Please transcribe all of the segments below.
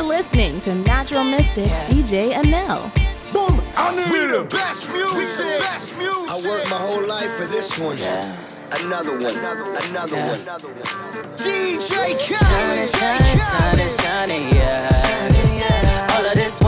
You're listening to Natural Mystics yeah. DJ Anil. Boom! I need we the best music. best music. I worked my whole life for this one. Yeah. Another one, another, another yeah. one, another one. DJ Khaled, shining, shining, shining, shining, yeah. Shining, yeah. All of this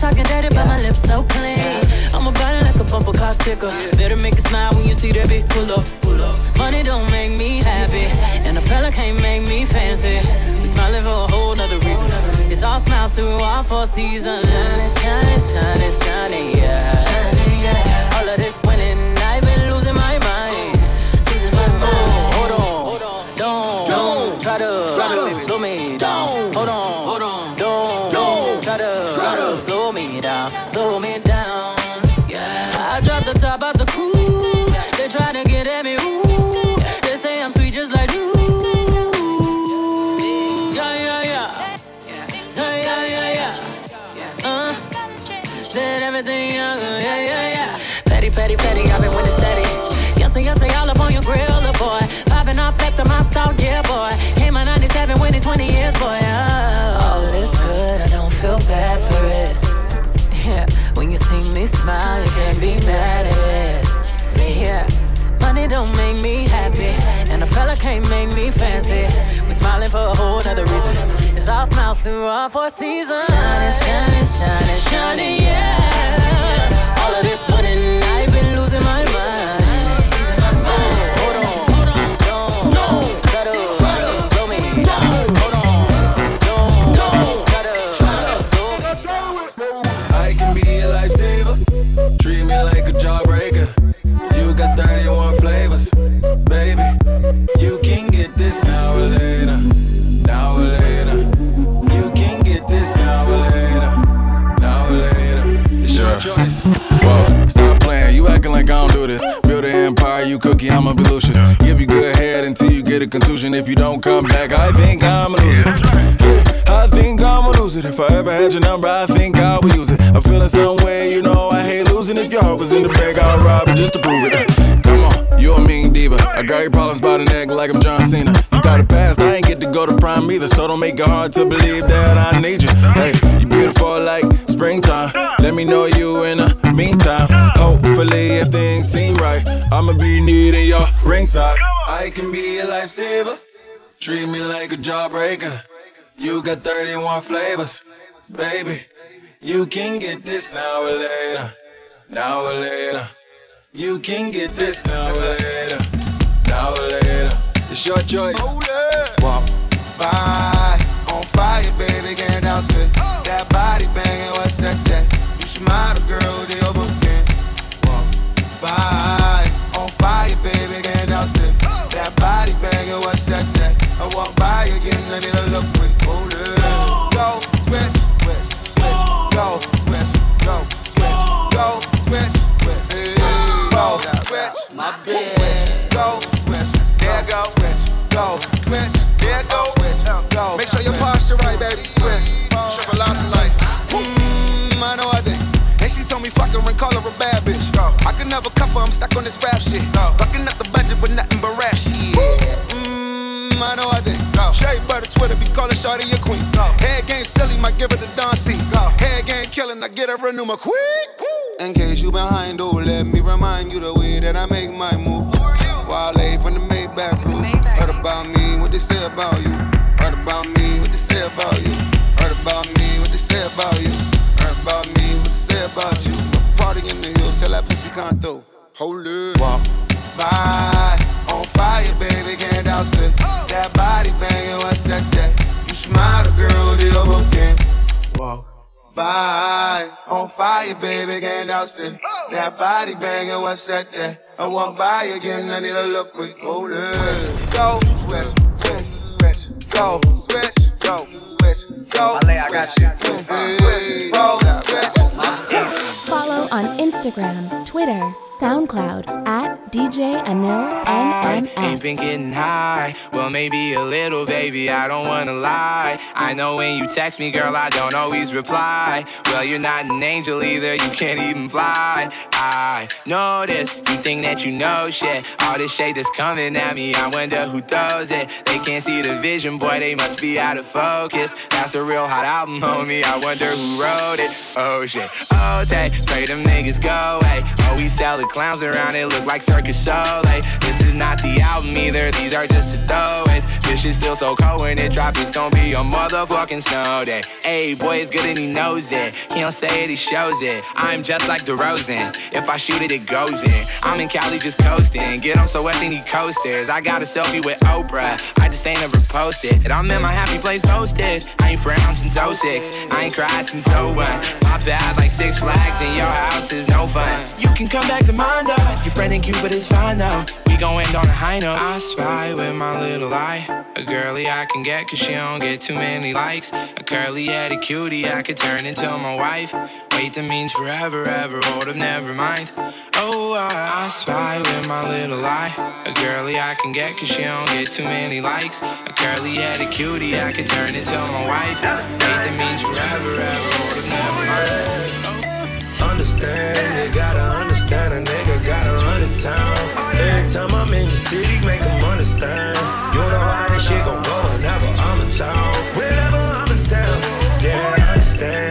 talking dirty, but my lips so clean. I'm about it like a bumper car sticker. Better make it smile when you see that bitch pull up. Pull up. Money don't make me happy, and a fella can't make me fancy. We smiling for a whole nother reason. It's all smiles through all four seasons. Shining, shining, shining, shining, yeah. Shining, yeah. All of this winning, I've been losing my mind. Losing my mind. Oh, hold on, hold on. Don't, don't try to, try to can't make me fancy. We smiling for a whole nother reason. It's all smiles through all four seasons. Shining, shining, shining, shining, yeah. Cookie, I'ma be Lucious. Give you good head until you get a contusion. If you don't come back, I think I'm a loser. I think I'ma lose it. If I ever had your number, I think I would use it. I'm feeling some way, you know I hate losing. If your heart was in the bag, I'll rob it just to prove it. You a mean diva. I got your problems by the neck like I'm John Cena. You got a past, I ain't get to go to prime either. So don't make it hard to believe that I need you. Hey, you beautiful like springtime. Let me know you in the meantime. Hopefully, if things seem right, I'ma be needing your ring size. I can be a lifesaver. Treat me like a jawbreaker. You got 31 flavors, baby. You can get this now or later, now or later. You can get this now or later, now or later. It's your choice. Walk by on fire, baby, can't dance it. That body banging, what's that? That you should model, girl, they overcame. Walk by on fire, baby, can't dance it. That body banging, what's that? That I walk by again, need a look switch, my bitch, go, switch, there go, switch, go, switch, there go, switch, go. Make sure your posture right, baby. Switch, triple lobster like, mmm, I know I think. And she told me fuck her and call her a bad bitch. I could never cuff her, I'm stuck on this rap shit. Fucking up the budget, but nothing but rap shit. Mmm, I know I think. Shade butter Twitter, be calling Shawty a queen. Head game silly, might give her the Don C. Head game killing, I get her a new McQueen. In case you behind, oh, let me remind you the way that I make about you. Heard about me, what they say about you. Heard about me, what they say about you. Heard about me, what they say about you. Party in the hills, tell that pussy come through. Hold it. Walk by on fire, baby, can't dance it. That body banging, what's that? That you smile, girl, the overcame. Walk by on fire, baby, can't dance it. That body banging, what's that? That I walk by again, I need a look quick, hold it. Go, switch, switch, switch, go, switch, go, switch, go. I got you. Switch, go, switch. Follow on Instagram, Twitter, SoundCloud at DJ Anil NMS. Ain't been getting high, well maybe a little, baby. I don't wanna lie. I know when you text me, girl, I don't always reply. Well, you're not an angel either, you can't even fly. I know you think that you know shit. All this shade that's coming at me, I wonder who throws it. They can't see the vision, boy, they must be out of focus. That's a real hot album, homie. I wonder who wrote it. Oh shit. Oh, pray them niggas go away. Oh, we sell the clowns around it, look like circus show. Like, this is not the album either, these are just the throwaways. This still so cold when it drop, it's gonna be a motherfucking snow day. Hey, boy, it's good and he knows it. He don't say it, he shows it. I'm just like DeRozan. If I shoot it, it goes in. I'm in Cali just coasting. Get him so wet, then he coasters. I got a selfie with Oprah. I just ain't ever posted. And I'm in my happy place posted. I ain't frowned since 06. I ain't cried since 01. My bad, like six flags in your house is no fun. You can come back to mine though. Your friend and Cupid is fine though. End on a high note. I spy with my little eye. A girly I can get cause she don't get too many likes. A curly headed cutie I could turn into my wife. Wait, that means forever, ever. Hold up, never mind. Oh, I, I spy with my little eye. A girly I can get cause she don't get too many likes. A curly headed cutie I could turn into my wife. Wait, that means forever, ever. Hold up, never mind. Understand, you gotta understand a nigga the town. Every time I'm in your city, make them understand. You know how this shit gon' go whenever I'm in town. Whenever I'm in town, yeah, I understand.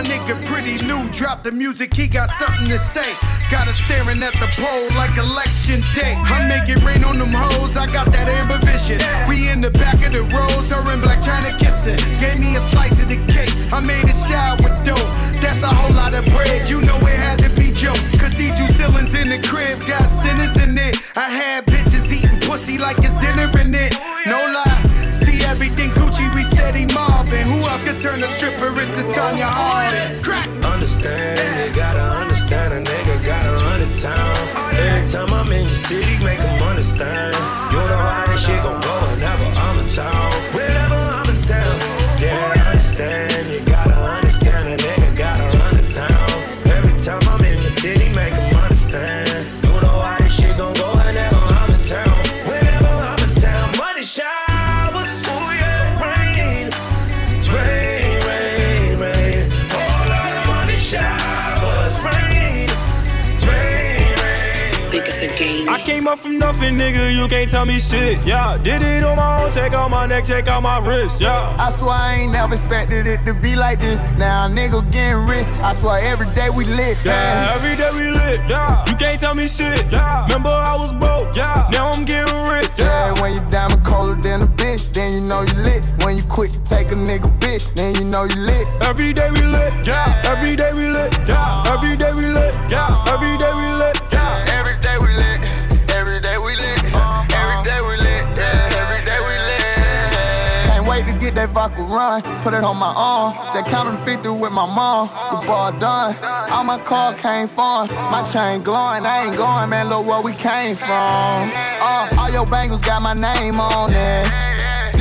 My nigga pretty new, drop the music, he got something to say. Got her staring at the pole like election day. I make it rain on them hoes, I got that amber vision. We in the back of the rows, her in Blac Chyna kissing. Gave me a slice of the cake, I made a shower with dough. That's a whole lot of bread, you know it had to be Joe. Cathedral ceilings in the crib, got sinners in it. I had bitches eating pussy like it's dinner in it. No lie, see everything Gucci, we steady mobbing. Who else city, make them understand. You know how this shit gon' go nothing, nigga. You can't tell me shit. Yeah, did it on my own. Take out my neck, take out my wrist. Yeah. I swear I ain't never expected it to be like this. Now nigga getting rich. I swear every day we lit. Yeah, every day we lit. Yeah, you can't tell me shit. Yeah, remember I was broke. Yeah, now I'm getting rich. Yeah, when you diamond colder than a bitch, then you know you lit. When you quit take a nigga bitch, then you know you lit. Every day we lit. Yeah, every day we lit. Yeah, every day we lit. Yeah, every day That vodka run, put it on my arm. Just counted 50 with my mom, the ball done. All my car came from, my chain glowing. I ain't going, man, look where we came from. Uh, all your bangles got my name on it.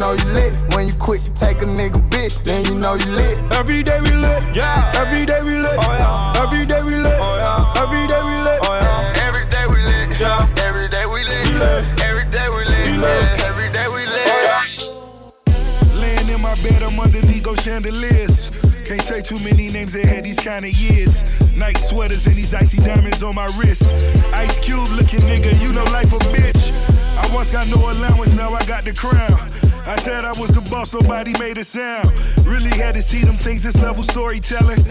know you lit. When you quit to take a nigga bitch, then you know you lit. Every day we lit. Yeah, every day we lit. Oh yeah, every day we lit. Oh yeah, every day we lit. Oh yeah, Every day we lit. yeah. Every day we lit. We lit. Every day we lit. We lit. Every day we lit. Oh, Laying in my bed, I'm underneath go chandeliers. Can't say too many names that had these kind of years. Night sweaters and these icy diamonds on my wrist. Ice Cube looking nigga, you know life a bitch. I once got no allowance, now I got the crown. I said I was the boss, nobody made a sound. Really had to see them things, this level storytelling.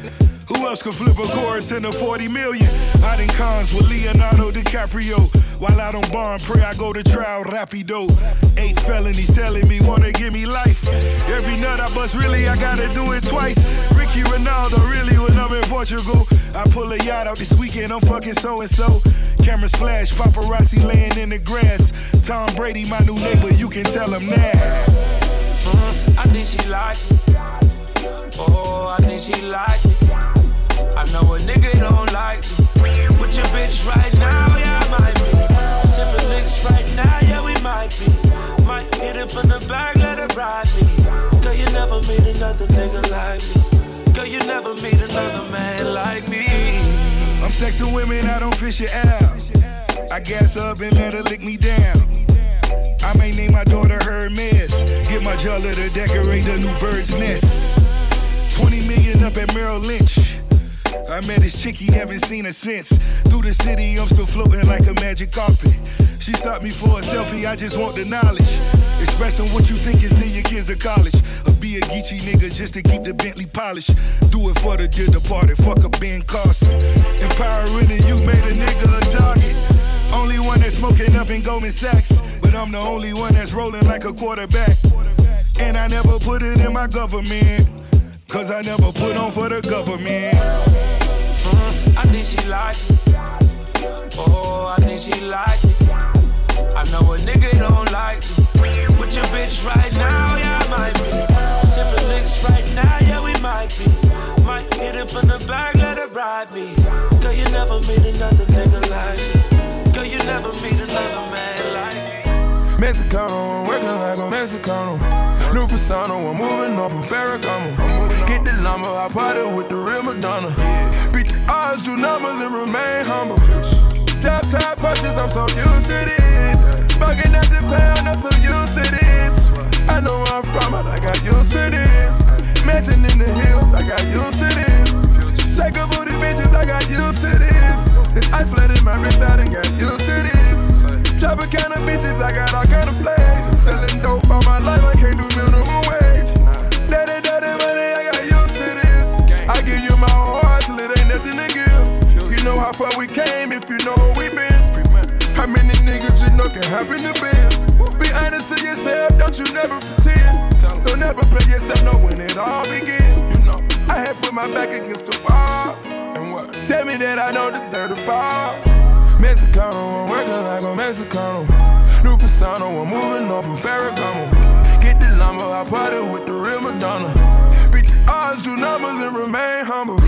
Who else could flip a chorus in a 40 million? Out in cons with Leonardo DiCaprio. While out on bond, pray I go to trial rapido. Eight felonies telling me wanna give me life. Every nut I bust, really I gotta do it twice. Ricky Ronaldo, really when I'm in Portugal. I pull a yacht out this weekend, I'm fucking so and so. Cameras flash, paparazzi laying in the grass. Tom Brady, my new neighbor, you can tell him that. Mm, I think she like me. Oh, I think she like me. I know a nigga don't like me. With your bitch right now, yeah, I might be. Sipping licks right now, yeah, we might be. Might hit it from the back, let it ride me. Girl, you never meet another nigga like me. Girl, you never meet another man like me. I'm sexing women, I don't fish it out. I gas up and let her lick me down. I may name my daughter Hermes. Get my jeweler to decorate the new bird's nest. 20 million up at Merrill Lynch. I met this chick, he haven't seen her since. Through the city, I'm still floating like a magic carpet. She stopped me for a selfie, I just want the knowledge. Expressing what you think and send your kids to college. Or be a Geechee nigga just to keep the Bentley polished. Do it for the dear departed, fuck a Ben Carson. Empowering and you made a nigga a target. Only one that's smoking up in Goldman Sachs. But I'm the only one that's rolling like a quarterback. And I never put it in my government. Cause I never put on for the government. Mm, I think she like me. Oh, I think she like me. I know a nigga don't like me. With your bitch right now, yeah, I might be. Sipping licks right now, yeah, we might be. Might hit it from the back, let it ride me. Girl, you never meet another nigga like me. Girl, you never meet another man like me. Mexicano, I'm working like a Mexicano. New persona, I'm moving off from Ferragamo. Get the lumber, I party with the real Madonna. Beat the odds, do numbers, and remain humble. Top top punches, I'm so used to this. Bugging at the pound, I'm so used to this. I know where I'm from, but I got used to this. Mansion in the hills, I got used to this. Psycho booty bitches, I got used to this. This ice flooded my wrist, I done got used to this. Chopper kind of bitches, I got all kind of flags. Selling dope all my life, I can't do minimum wage. Daddy, daddy, money, I got used to this. I give you my heart till it ain't nothing know how far we came if you know where we been. How many niggas you know can happen to biz? Be honest to yourself, don't you never pretend. Don't ever play yourself, know when it all begin. You know, I had put my back against the wall. And what? Tell me that I don't deserve the ball. Mexicano, I'm working like a Mexicano. New persona, I'm moving off from Ferragamo. Get the lumber, I party with the real Madonna. Beat the Odds do numbers and remain humble.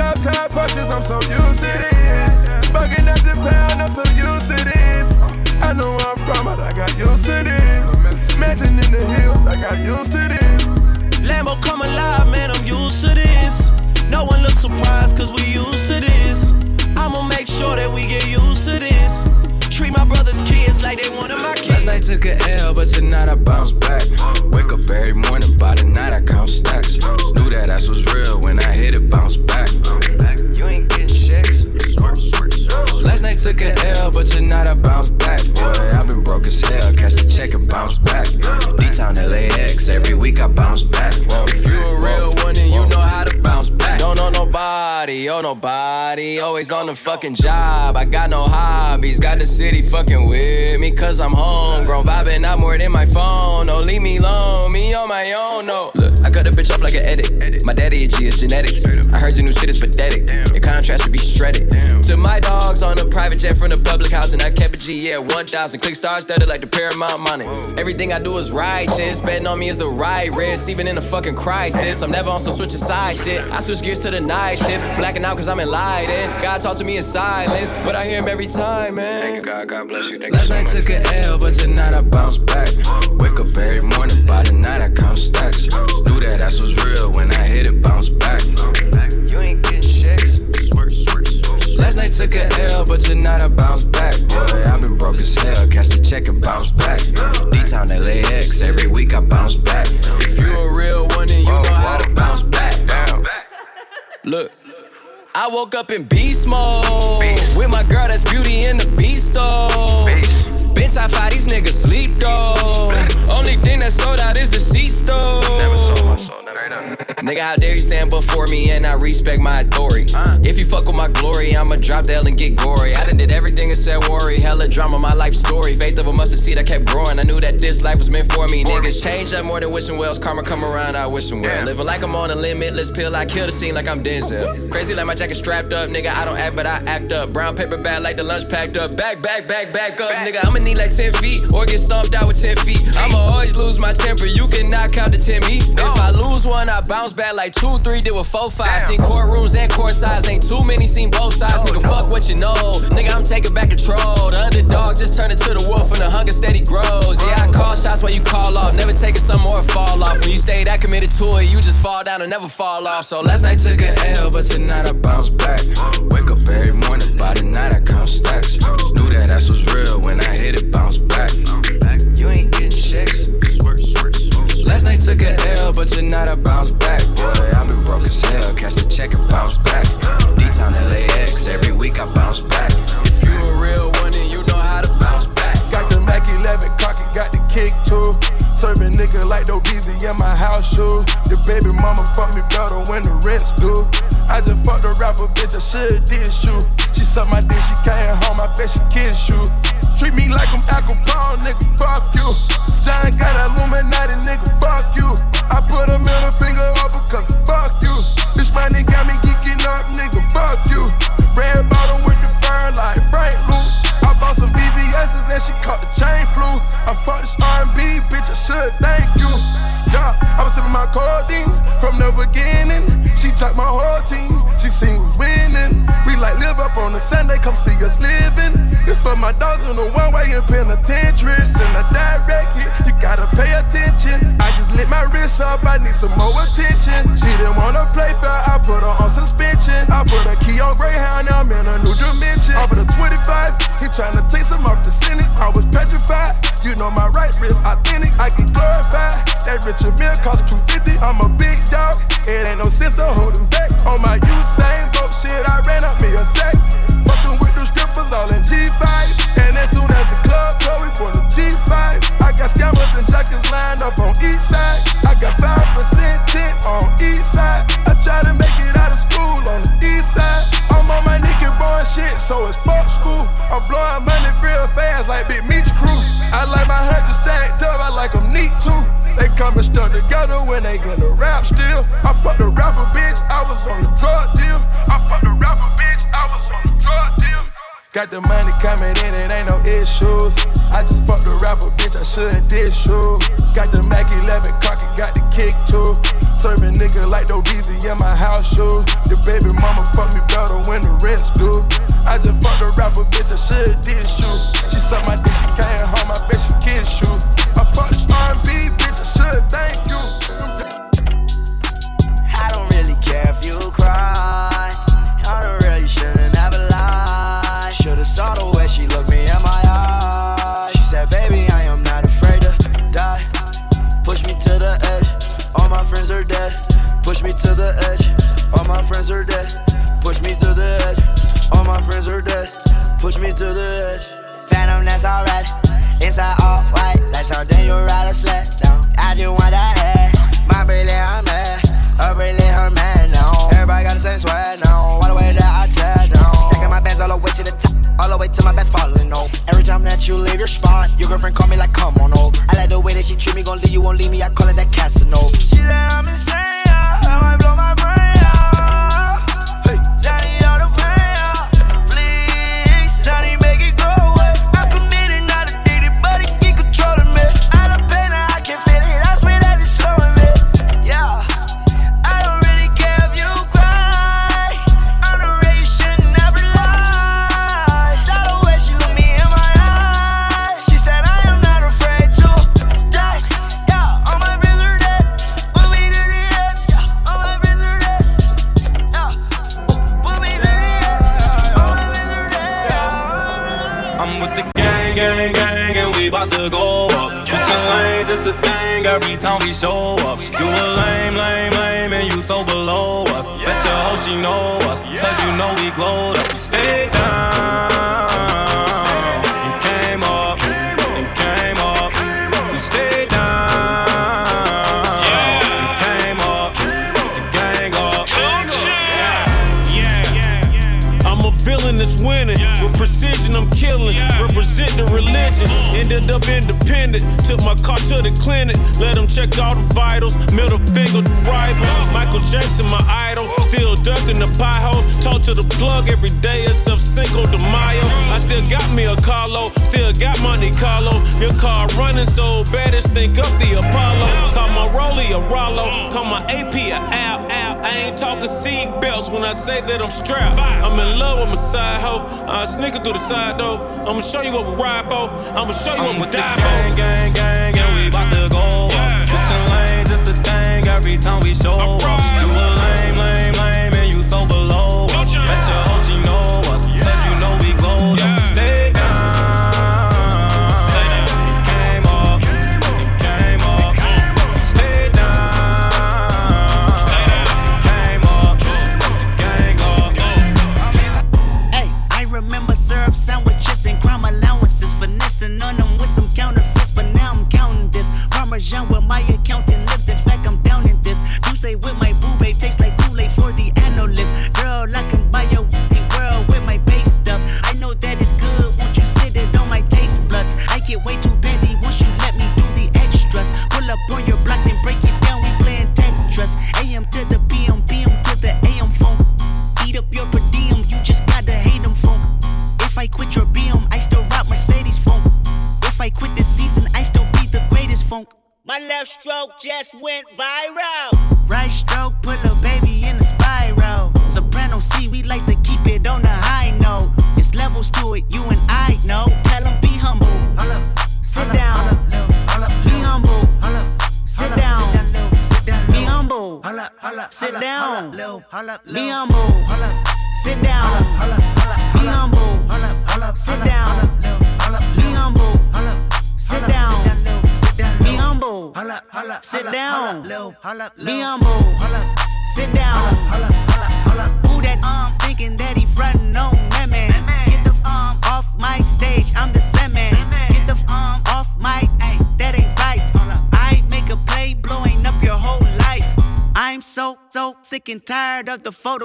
Top top punches, I'm so used to this. Bugging at the pound, I'm so used to this. I know where I'm from, but I got used to this. Mansion in the hills, I got used to this. Lambo come alive, man, I'm used to this. No one looks surprised, cause we used to this. I'ma make sure that we get used to this. Treat my brother's kids like they one of my kids. Last night took a L, but tonight I bounce back. Wake up every morning, by the night I count stacks. Knew that ass was real took a L, but you're not a bounce back. Boy, I've been broke as hell, catch the check and bounce back. D-Town LAX, every week I bounce back. Oh nobody, always on the fucking job. I got no hobbies, got the city fucking with me, cause I'm homegrown. Vibing out more than my phone, no, leave me alone, me on my own, no. Look, I cut a bitch off like an edit. My daddy a G, it's genetics. I heard your new shit is pathetic. Your contrast should be shredded. To my dogs on a private jet from the public house, and I kept a G, yeah, 1,000. Click stars studded like the Paramount money. Everything I do is righteous. Betting on me is the right risk, even in a fucking crisis. I'm never on some switch side shit. I switch gears to the night shift, blacking out cause I'm enlightened. God talk to me in silence, but I hear him every time, man. Thank you, God. God bless you. Thank Last you so night much. took a L, but tonight I bounce back. Wake up every morning, by the night I count stacks. Knew that ass was real when I hit it, bounce back. You ain't getting checks. Last night took a L, but tonight I bounce back. Boy, I've been broke as hell. Cash the check and bounce back. D-Town LAX, every week I bounce back. If you a real one, then you know how to bounce back. Look. I woke up in beast mode with my girl that's beauty in the beast mode. Been top five, these niggas sleep though. Only thing that sold out is the seats though. Never sold my soul, Nigga, how dare you stand before me and I respect my authority? If you fuck with my glory, I'ma drop the L and get gory. I done did everything and said worry. Hella drama, my life story. Faith of a mustard seed, I kept growing. I knew that this life was meant for me. Niggas change up more than wishing wells. Karma come around, I wish them well. Living like I'm on a limitless pill, I kill the scene like I'm Denzel. Crazy like my jacket strapped up, nigga. I don't act, but I act up. Brown paper bag like the lunch packed up. Back, back, back, back up, nigga. I'ma need like 10 feet or get stomped out with 10 feet. I'ma always lose my temper. You cannot count to 10 me. If I lose one, I bounce back like two, three, did with four, five. Seen courtrooms and court sides, ain't too many, seen both sides. Nigga, oh, fuck what you know. Nigga, I'm taking back control. The underdog just turned into the wolf and the hunger steady grows. Yeah, I call shots while you call off. Never taking some more fall off. When you stay that committed to it, you just fall down and never fall off. So last night took an L, but tonight I bounce back. Wake up every morning, by the night I count stacks. Knew that ass was real when I hit it, bounce back. You ain't getting checks. Night took an L, but not a bounce back. Boy, I've been broke as hell. Catch the check and bounce back. D-Town LAX, every week I bounce back. If you a real one, then you know how to bounce back. Got the Mac 11 cocky, got the kick too. Serving nigga like no in my house shoe. The baby mama fuck me better when the rest do. I just fucked a rapper, bitch, I should did shoot. She suck my dick, she came home, I bet she kiss shoot. Treat me like I'm Al Capone, nigga, fuck you. John got a Illuminati, nigga, fuck you. I put a middle finger up because fuck you. This money got me geeking up, nigga, fuck you. Red bottom with the fur like Frank Luke. I bought some BBS's and she caught the chain flu. I fucked this R&B, bitch, I should thank you. Yeah, I was sipping my codeine from the beginning. She chopped my whole team, she seen who's winning. We like live up on a Sunday, come see us living. This for my dogs in the one way in penitentiary. In a direct hit, you gotta pay attention. I just lit my wrist up, I need some more attention. She didn't wanna play fair, I put her on suspension. I put a key on Greyhound, now I'm in a new dimension. Off of the 25, he tryna take some off the sentence. I was petrified. You know my right wrist authentic, I get glorified. That Richard Mille cost 250. I'm a big dog. It ain't no sense of holding back. On my Usain Bolt shit, I ran up me a sack. Fucking with the strippers all in G5. And as soon as the club go, we put a G5. I got scammers and jackets lined up on each side. I got 5% tint on each side. I try to make it out of school on the east shit, so it's fuck school. I'm blowing money real fast like Big Meech crew. I like my hundred stacked up, I like them neat too. They coming stuck together when they gonna rap still. I fucked a rapper, bitch, I was on a drug deal. I fucked a rapper, bitch, I was on a drug deal. Got the money coming in, it ain't no issues. I just fucked a rapper, bitch, I should dish you. Got the Mac 11 cocky, got the kick too. Serving nigga like busy in my house shoe. The baby mama fuck me better when the rest do. I just fucked a rapper, bitch, I should dish you. She suck my dick, she came home, I bet she kiss you. I fucked R&B, bitch, I should thank you. I don't really care if you cry. I don't really shouldn't have lied. Should've saw the way my friends are dead. Push me to the edge. All my friends are dead. Push me to the edge. All my friends are dead. Push me to the edge. Phantom, that's alright. Inside all white, like something you ride a sled down. I just want that head. My brilliant, I'm mad. Her brilliant, her man now. Everybody got the same sweat, now. All the way that I tear down. Stacking my bands all the way to the top. All the way to my bed falling over. Every time that you leave your spot, your girlfriend call me like, come on over. I like the way that she treat me, gon' leave you, won't leave me. I call it that Casanova. She said I'm. I might blow my brain out. You what we ride for. I'ma show you I'm what we die gang, for. gang,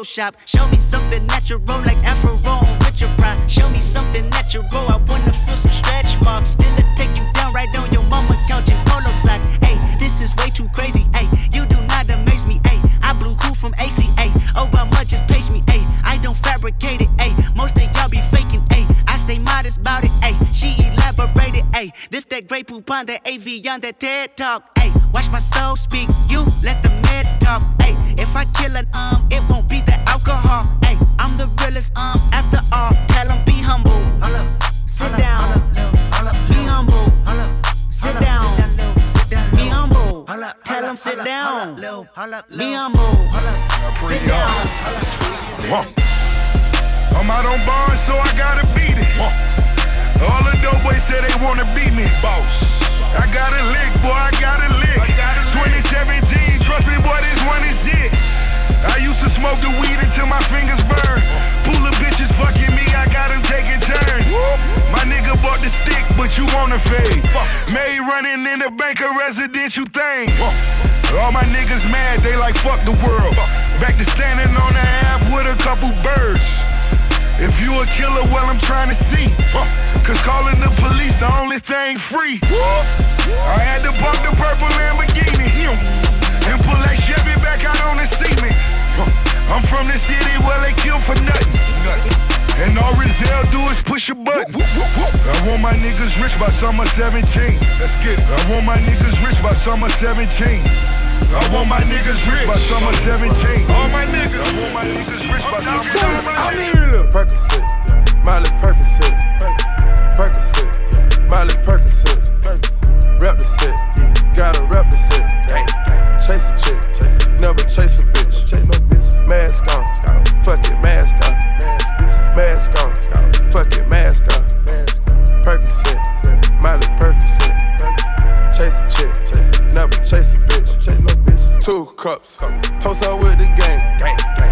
Photoshop. Show me something natural like Afro on Richard Pryor. Show me something natural, I wanna feel some stretch marks. Still take you down right on your mama couch in polo sock. Hey, this is way too crazy. Hey, you do not amaze me. Hey, I blew cool from ACA. Obama just page me. Hey, I don't fabricate it. Hey, most of y'all be faking. Hey, I stay modest about it. Hey, she elaborated. Hey, this that Grey Poupon that Evian that TED talk. Hey, watch my soul speak. You let the meds talk. Hey, if I kill an um, it won't be the alcohol. Hey, I'm the realest um after all. Tell 'em be humble. Sit down. Be humble. Sit down. Be humble. Tell 'em sit down. Be humble. Sit down. I'm out on bars, so I gotta beat it. All the dope boys say they wanna beat me. Boss. I got a lick, boy, I got a lick. 2017, trust me, boy, this one is it. I used to smoke the weed until my fingers burn. Pool of bitches fucking me, I got them taking turns. My nigga bought the stick, but you wanna fade. May running in the bank, a residential thing. All my niggas mad, they like fuck the world. Back to standing on the half with a couple birds. If you a killer, well, I'm trying to see. Cause calling the police the only thing free. I had to bump the purple Lamborghini and pull that Chevy back out on the cement. I'm from the city where they kill for nothing. And all Rizal do is push a button. I want my niggas rich by summer 17. Let's get it. I want my niggas rich by summer 17. I want my niggas rich by summer 17. All my niggas. I want my niggas rich by summer 17. Percocet, Miley Percocet, Percocet, Miley Percocet, rep the set, gotta rep the set, chase a chick, never chase a bitch, chase no bitch, mask on, fuck it, mask on, mask on, fuck it, mask on, Percocet, Miley Percocet, chase a chick, never chase a bitch, two cups, toast up with the game,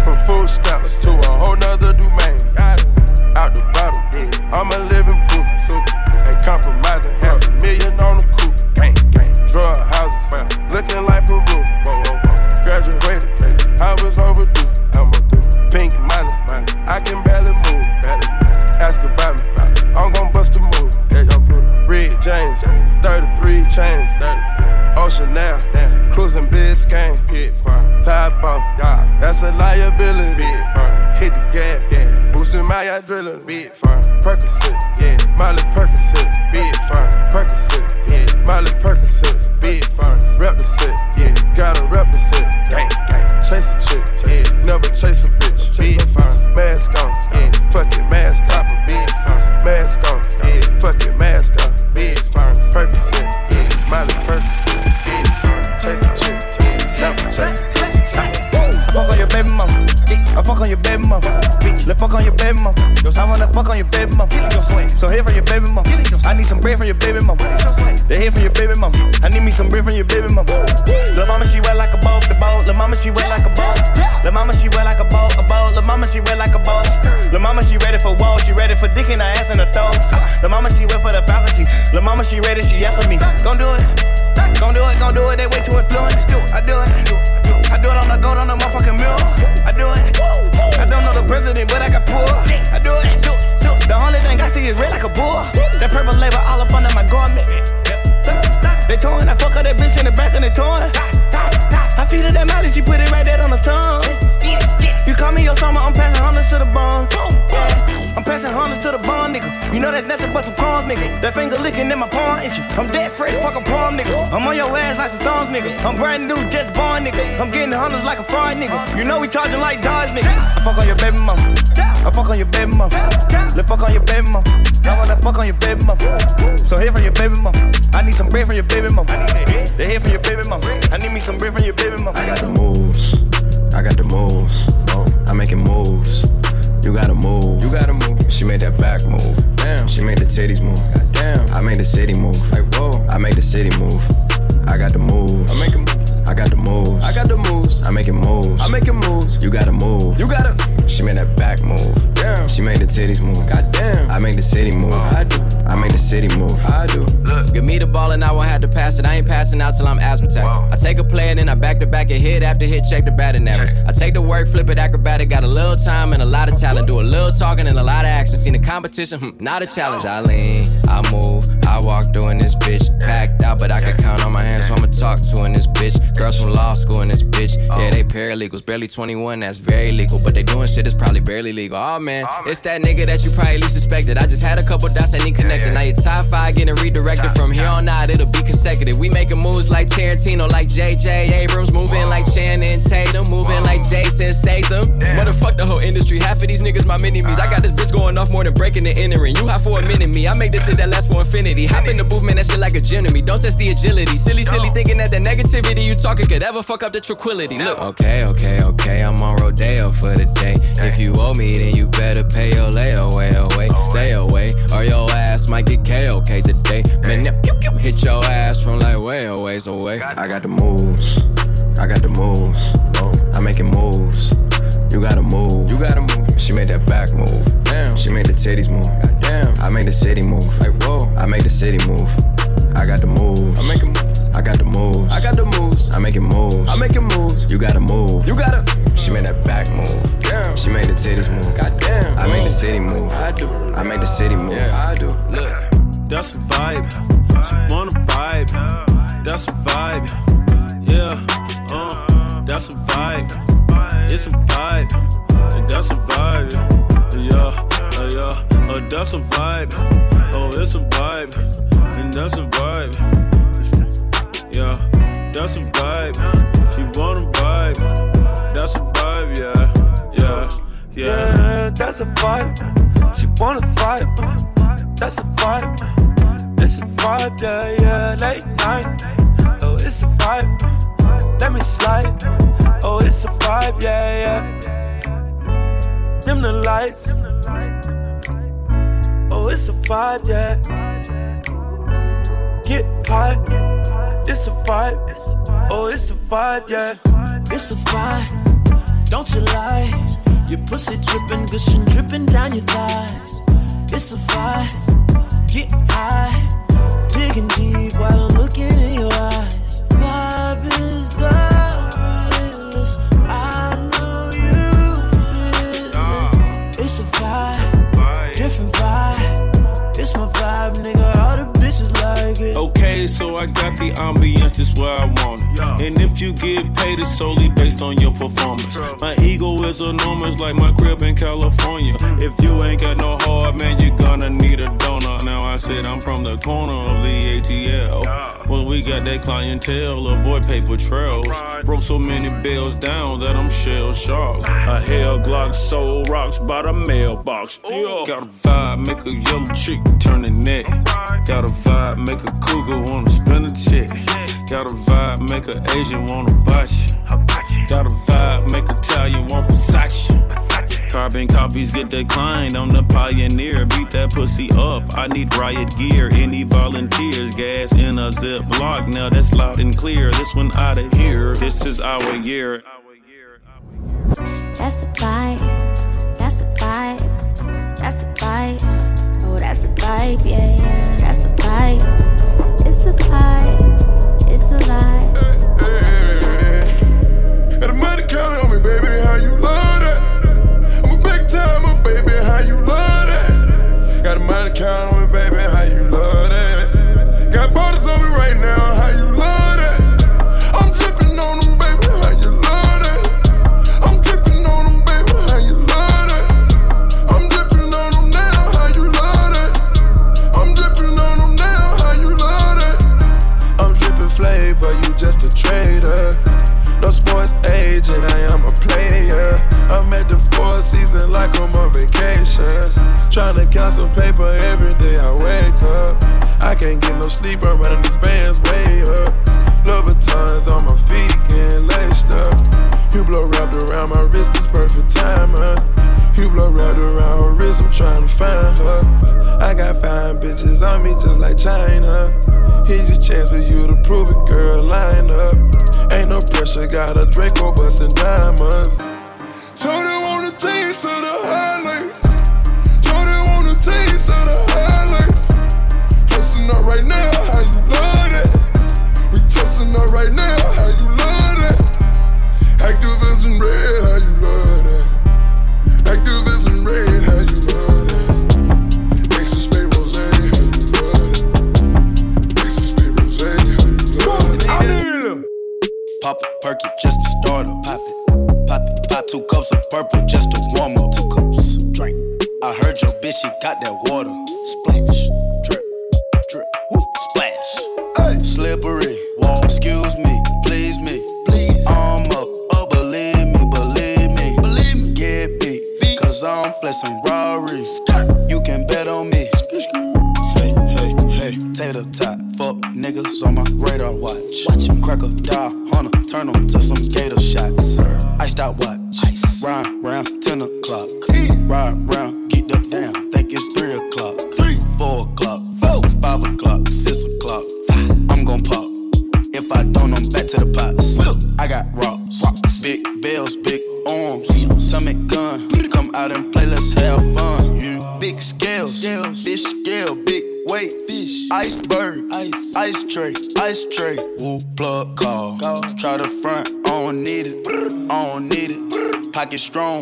your ass like some thongs, nigga. I'm brand new, just born, nigga. I'm getting hundreds like a fraud, nigga. You know we charging like Dodge, nigga. I fuck on your baby mama. I fuck on your baby mama. Let's fuck on your baby mama. I wanna fuck on your baby mama. So here for your baby mama. I need some bread from your baby mama. They here for your baby mama. I need me some bread from your baby mama. I got the moves. I got the moves. I'm making moves. You gotta move. You gotta move. She made that back move. Damn. She made the titties move. Damn. I made the city move. Like whoa. I make the city move. I got the moves. I'm making. I got the moves. I got the moves. I'm making moves. I'm making moves. You gotta move. You gotta. She made that back move. Damn. She made the titties move. Goddamn. I make the city move. I do. I make the city move. I do. Look, give me the ball and I won't have to pass it. I ain't passing out till I'm asthmatic. I take a play and then I back to back and hit after hit, check the batting average. I take the work, flip it acrobatic, got a little time and a lot of talent. Do a little talking and a lot of action. Seen the competition, hmm, not a challenge. I lean, I move, I walk through in this bitch. Packed out, but I can count on my hands, so I'ma talk to in this bitch. Girls from law school in this bitch. Yeah, they paralegals, barely 21, that's very legal. But they doing shit that's probably barely legal. Oh man, it's that nigga that you probably least suspected. I just had a couple dots I need connected. Now your top five getting redirected from here on out, it'll be consecutive. We making moves like Tarantino, like JJ Abrams, moving like Channing Tatum, moving like Jason Statham. Motherfuck the whole industry. Half of these niggas my mini me's. I got this bitch going off more than breaking the entering. You hot for a minute, me. I make this shit that lasts for infinity. Hop in the booth, man, that shit like a gym to me. Don't test the agility. Silly, silly thinking that the negativity you talking could ever fuck up the tranquility. Look. Okay, okay, okay. I'm on Rodeo for the day. If you owe me, then you better pay your layaway away. Stay away, or your ass might get KOK today. Man, hit your ass from like way a ways away. I got the moves. I got the moves. Oh. I'm making moves. You gotta move. You gotta move. She made that back move. Damn. She made the titties move. Damn. City move. I got the moves. I'm making. I got the moves. I got the moves. I'm making moves. I'm making moves. You gotta move. You gotta. She made that back move. Damn. She made the titties move. Goddamn. I made the city move. I do. I make the city move. Yeah, I do. Look, that's a vibe. She wanna vibe. That's a vibe. Yeah, uh, that's a vibe. It's a vibe. That's a vibe. Yeah, uh, that's a vibe. Oh, it's a vibe. And that's a vibe. Yeah, that's a vibe. She wanna vibe. That's a vibe, yeah, yeah, yeah. Yeah, that's a vibe. She wanna vibe. That's a vibe. It's a vibe, yeah, yeah. Late night. Oh, it's a vibe. Let me slide. Oh, it's a vibe, yeah, yeah. Dim the lights. Oh, it's a vibe, yeah. Get high. It's a vibe. Oh, it's a vibe, yeah. It's a vibe. Don't you lie. Your pussy dripping, gushing, dripping down your thighs. It's a vibe. Get high. Digging deep while I'm looking in your eyes. So I got the ambiance just where I want it. And if you get paid, it's solely based on your performance. My ego is enormous, like my crib in California. Mm. If you ain't got no heart, man, you're gonna need a donor. Now I said I'm from the corner of the ATL. Well, we got that clientele of boy paper trails. Broke so many bills down that I'm shell shocked. A hell Glock sold rocks by the mailbox. Got a vibe, make a yellow chick turn the neck. Got a vibe, make a cougar wanna spin a check. Got a vibe, make a Asian wanna botch. Got a vibe, make Italian want Versace. Carbon copies get declined. I'm the pioneer. Beat that pussy up. I need riot gear. Any volunteers? Gas in a Ziploc. Now that's loud and clear. This one out of here. This is our year. That's a vibe. That's a vibe. That's a vibe. Oh, that's a vibe. Yeah, yeah. That's a vibe. It's a vibe. It's a vibe. Got the money counting on me, baby. Season like I'm on vacation. Tryna count some paper every day I wake up. I can't get no sleep, I'm running these bands way up. Louboutins on my feet, getting laced up. Hublot wrapped around my wrist, is perfect timing. Hublot wrapped around her wrist, I'm trying to find her. I got fine bitches on me just like China. Here's your chance for you to prove it, girl. Line up. Ain't no pressure, got a Draco bustin' diamonds. So they want a taste of the high life. So they want a taste of the high life. Toasting up right now, how you love that?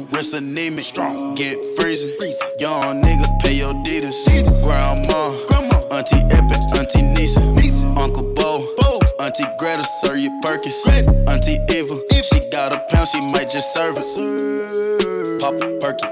Strong, wrist anemic, strong. Get freezing, young nigga, pay your deeders. Grandma, Auntie Epic, Auntie Nisa, Uncle Bo, Bo, Auntie Greta, Sir, you Perkins. Auntie Eva, if she got a pound, she might just serve it. Pop a perky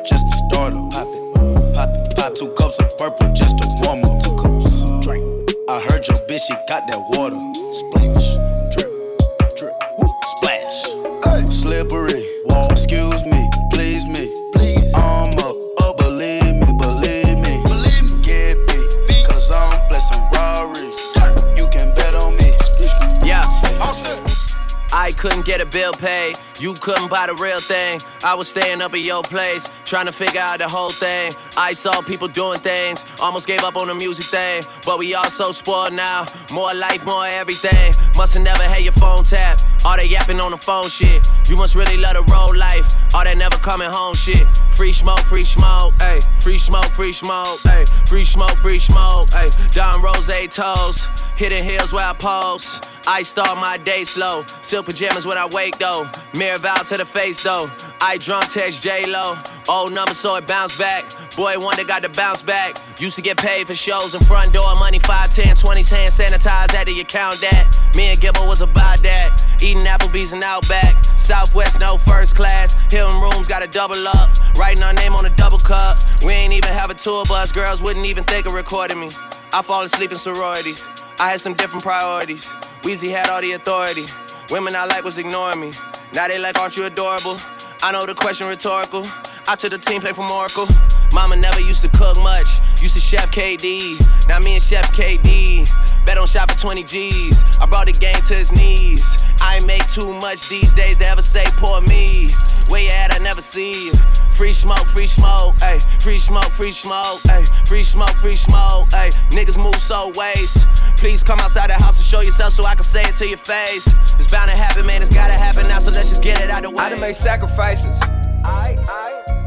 couldn't get a bill paid. You couldn't buy the real thing. I was staying up at your place, trying to figure out the whole thing. I saw people doing things, almost gave up on the music thing. But we all so spoiled now. More life, more everything. Must've never had your phone tap. All that yapping on the phone shit. You must really love the road life. All that never coming home shit. Free smoke, free smoke, ayy. Free smoke, free smoke, ayy. Free smoke, free smoke, ayy. Don Rose toes. Hitting hills where I pose. I start my day slow. Silk pajamas when I wake though. Mirror vow to the face though. I drunk text J Lo, old number so it bounced back. Boy, wonder got to bounce back. Used to get paid for shows in front door, money 5, 10, 20s, hand sanitized, had to account that. Me and Gibbo was about that. Eating Applebee's and Outback. Southwest, no first class. Hilton rooms got to double up. Writing our name on a double cup. We ain't even have a tour bus, girls wouldn't even think of recording me. I fall asleep in sororities. I had some different priorities. Weezy had all the authority. Women I like was ignoring me. Now they like, aren't you adorable? I know the question rhetorical. I took the team play from Oracle. Mama never used to cook much. Used to chef KD. Now me and Steph KD. Bet on shop for 20 G's. I brought the game to his knees. I ain't make too much these days to ever say poor me. Where you at? I never see you. Free smoke, free smoke, ayy. Free smoke, free smoke, ayy. Free smoke, free smoke, ayy. Niggas move so waste. Please come outside the house and show yourself so I can say it to your face. It's bound to happen, man. It's gotta happen now, so let's just get it out the way. I done made sacrifices. I, I.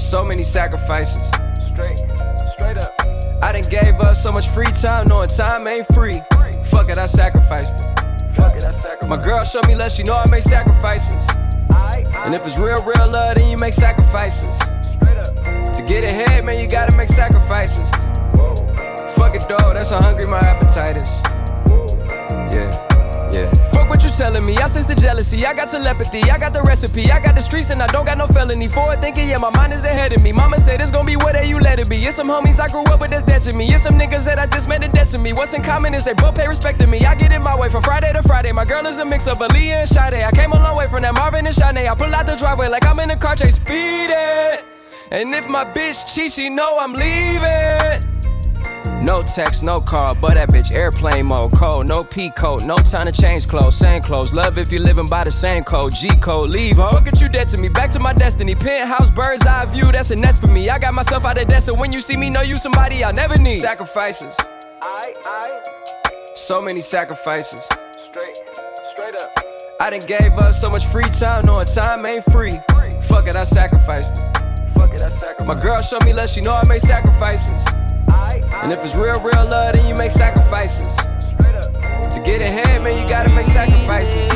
So many sacrifices. Straight, straight up. I done gave up so much free time, knowing time ain't free. Fuck it, I sacrificed it. Fuck it, I sacrificed My girl showed me love, she know I make sacrifices. And if it's real, real love, then you make sacrifices. To get ahead, man, you gotta make sacrifices. Fuck it, dog, that's how hungry my appetite is. Yeah, yeah. Fuck what you telling me, I sense the jealousy, I got telepathy, I got the recipe, I got the streets, and I don't got no felony. Forward thinking, yeah, my mind is ahead of me. Mama said it's gonna be whatever you let it be. It's some homies I grew up with that's dead to me. It's some niggas that I just met that dead to me. What's in common is they both pay respect to me. I get in my way from Friday to Friday. My girl is a mix of Aaliyah and Sade. I came a long way from that Marvin and Shanae. I pull out the driveway like I'm in a car chase, speeding. And if my bitch cheats, she know I'm leaving. No text, no call, but that bitch airplane mode. Cold, no P code, no time to change clothes, same clothes. Love if you're living by the same code. G code, leave, ho. Fuck it, you dead to me, back to my destiny. Penthouse, bird's eye view, that's a nest for me. I got myself out of debt, so when you see me, know you somebody I'll never need. Sacrifices. I, I. So many sacrifices. Straight, straight up. I done gave up so much free time, knowing time ain't free. Fuck it, I sacrificed it. Fuck it, I sacrificed My girl showed me love, she know I made sacrifices. And if it's real, real love, then you make sacrifices. To get ahead, man, you gotta make sacrifices.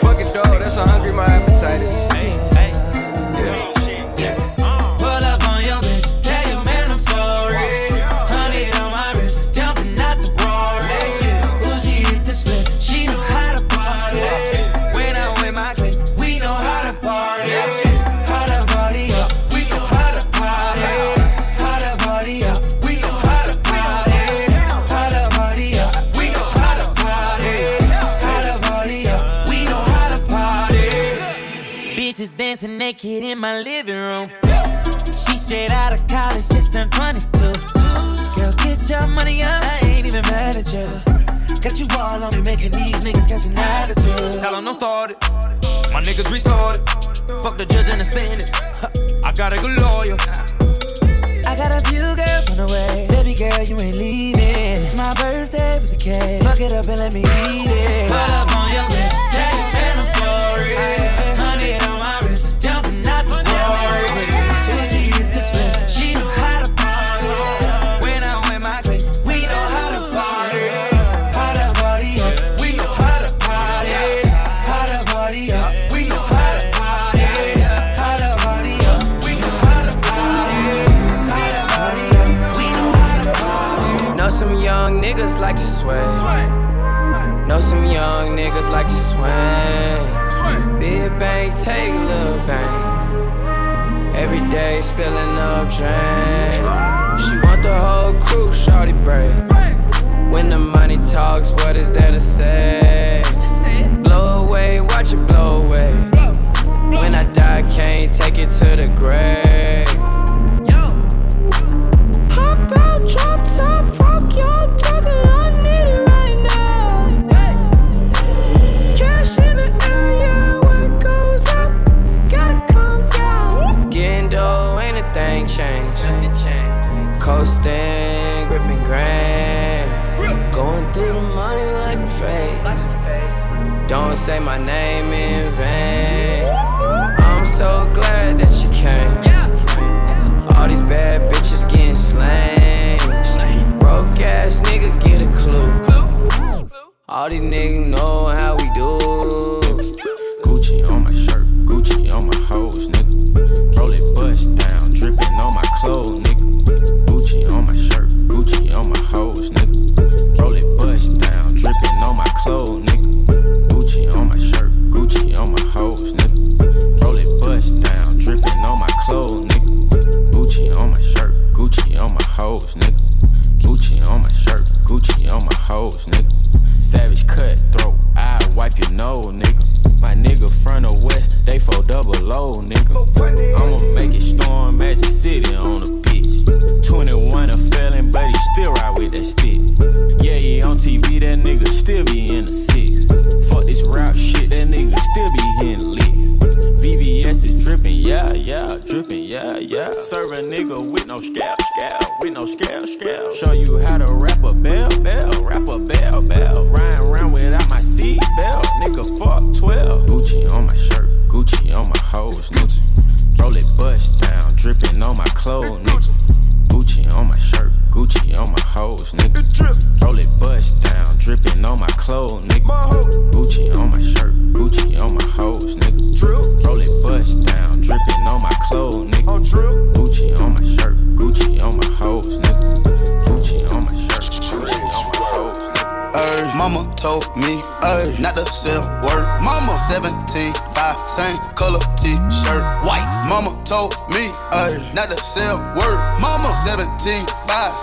Fuck it, dog, that's how hungry my appetite is. Yeah. Dancing naked in my living room. She straight out of college, just turned 22. Girl, get your money up, I ain't even mad at you. Got you all on me, making these niggas catch an attitude. Tell 'em don't start it. My niggas retarded. Fuck the judge and the sentence. I got a good lawyer. I got a few girls on the way. Baby girl, you ain't leaving. It's my birthday with the cake. Fuck it up and let me eat it. Pull up on your bitch, your I'm sorry. Like to swing. Big bang, take a little bang. Every day spilling up drain. She want the whole crew, shorty break. When the money talks, what is there to say? Blow away, watch it blow away. When I die, can't take it to the grave. Coasting, gripping grand. Going through the money like a phase. Don't say my name in vain. I'm so glad that you came. All these bad bitches getting slain. Broke ass nigga get a clue. All these niggas know how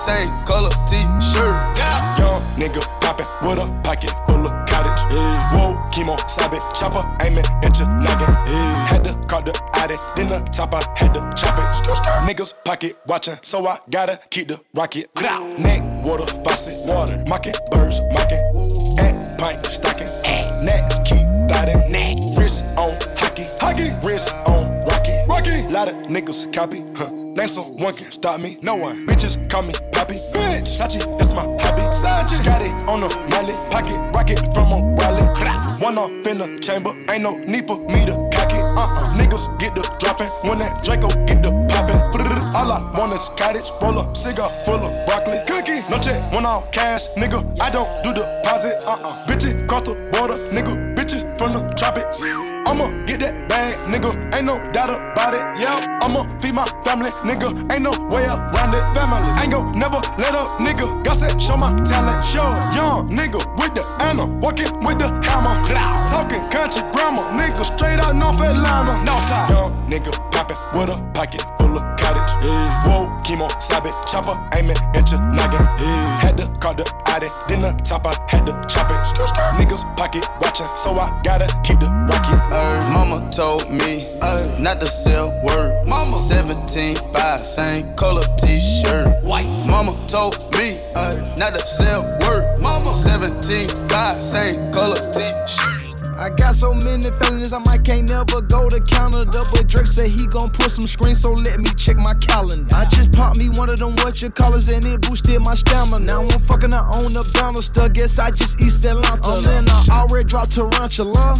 same color t-shirt. Yeah. Young nigga poppin' with a pocket full of cottage. Yeah. Whoa, chemo, sabe, chopper, aiming at your noggin. Yeah. Had to call the addy, then the top I had to chop it. Skr, skr. Niggas pocket watching, so I gotta keep the rocket. Neck, water, faucet, water, mocking, birds, mocking. And pint, stocking. Next, keep biting. Neck, wrist on hockey, hockey, wrist on rocky, rocky. Lot of niggas copy, huh? Name someone can stop me. No one. Bitches call me Poppy. Bitch. Sachi, that's my hobby. Sachi. Got it on the mallet. Pocket rocket from a wallet. One off in the chamber. Ain't no need for me to cock it. Uh-uh. Niggas get the dropping. When that Draco get the popping. All I want is cottage. Roll up cigar full of broccoli. Cookie. No check. One off cash. Nigga, I don't do deposits. Uh-uh. Bitches cross the border. Nigga, bitches from the tropics. I'ma get that bag, nigga. Ain't no doubt about it. Yeah, I'ma feed my family, nigga. Ain't no way around it. Family, ain't gon' never let up, nigga. God said, show my talent. Show young nigga with the Anna, walking with the hammer. Talking country grammar, nigga. Straight out North Atlanta. Northside. Young nigga poppin' with a pocket of cottage. Yeah. Whoa, chemo, sabe, chopper, aiming at your noggin. Yeah. Had to call the addy, then the top I had to chop it. Skr, skr. Niggas pocket watching, so I gotta keep the rocket. Uh, mama told me uh, not to sell word. Mama 17, 5, same color t-shirt. White. Mama told me uh, not to sell word. Mama 17, 5, same color t-shirt. I got so many felonies, I might can't never go to Canada. But Drake said he gon' put some screens, so let me check my calendar. I just popped me one of them what you callers and it boosted my stamina. Now I'm fucking I own the Bannister, guess I just East Atlanta. I'm in, I already dropped Tarantula.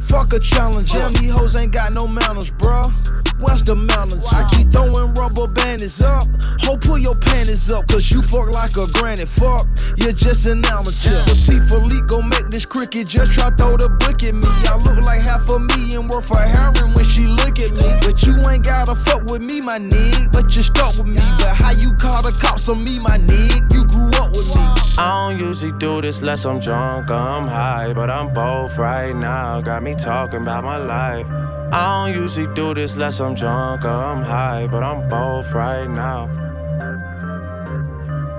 Fuck a challenge, damn these hoes ain't got no manners, bruh. What's the manners? I keep throwing rubber bandits up. Ho, pull your panties up, cause you fuck like a granny. Fuck, you're just an amateur. Patek Philippe gon' make this cricket, just try throw the book at me. I look like half a million worth of heroin when she look at me. But you ain't gotta fuck with me, my nigga. But you stuck with me. But how you call the cops on me, my nigga? You grew up with me. I don't usually do this less I'm drunk I'm high, but I'm both right now. Got me talking about my life. I don't usually do this unless I'm drunk or I'm high, but I'm both right now.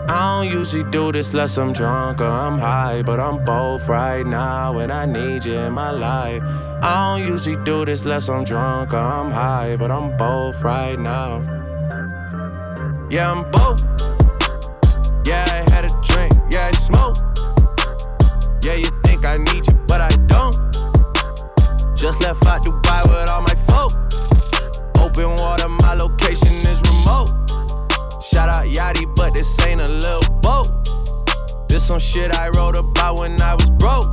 I don't usually do this unless I'm drunk or I'm high, but I'm both right now, and I need you in my life. I don't usually do this unless I'm drunk or I'm high, but I'm both right now. Yeah, I'm both. Yeah, I had a drink, yeah, I smoke. Yeah, you think I need you, but I don't. Just left out Dubai Open water, my location is remote. Shout out Yachty, but this ain't a little boat. This some shit I wrote about when I was broke.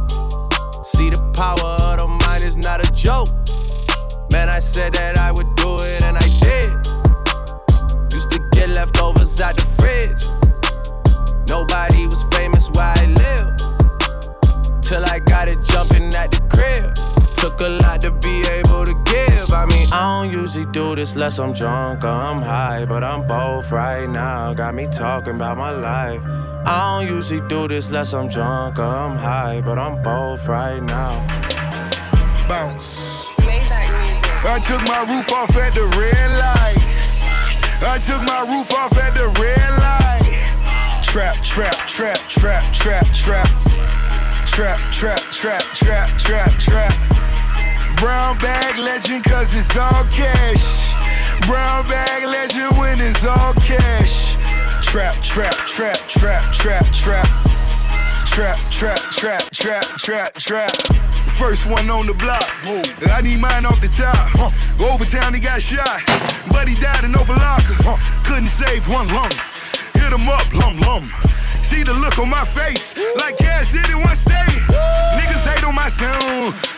See the power of the mind is not a joke. Man, I said that I would do it and I did. Used to get leftovers out the fridge. Nobody was famous where I live. Till I got it jumping at the crib. Took a lot to be to give. I don't usually do this less I'm drunk or I'm high, but I'm both right now. Got me talking about my life. I don't usually do this less I'm drunk or I'm high, but I'm both right now. Bounce. I took my roof off at the red light. I took my roof off at the red light. Trap, trap, trap, trap, trap, trap. Trap, trap, trap, trap, trap, trap. Brown bag legend, cause it's all cash. Brown bag legend when it's all cash. Trap, trap, trap, trap, trap, trap. Trap, trap, trap, trap, trap, trap. First one on the block. I need mine off the top. Overtown, he got shot. But he died in Opa-locka. Couldn't save one lung. Hit him up, lum lum. See the look on my face, like Cash did it one stay. Niggas hate on my sound,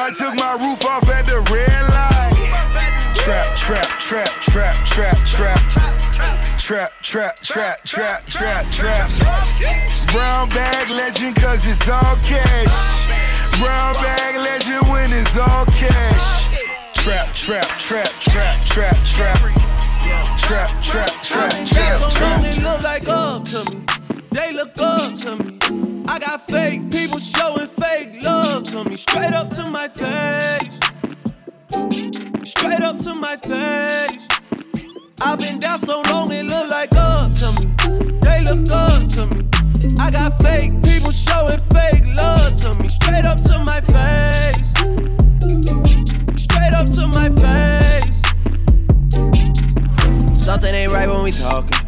I took my roof off at the red light. Trap, trap, trap, trap, trap, trap. Trap, trap, trap, trap, trap, trap. Brown bag legend, cause it's all cash. Brown bag legend when it's all cash. Trap, trap, trap, trap, trap, trap. Trap, trap, trap, Been trap, so long it trap. look like up to me. They look up to me. I got fake people showing fake love to me. Straight up to my face. Straight up to my face. I've been down so long it look like up to me. They look up to me. I got fake people showing fake love to me. Straight up to my face. Straight up to my face. Something ain't right when we talking.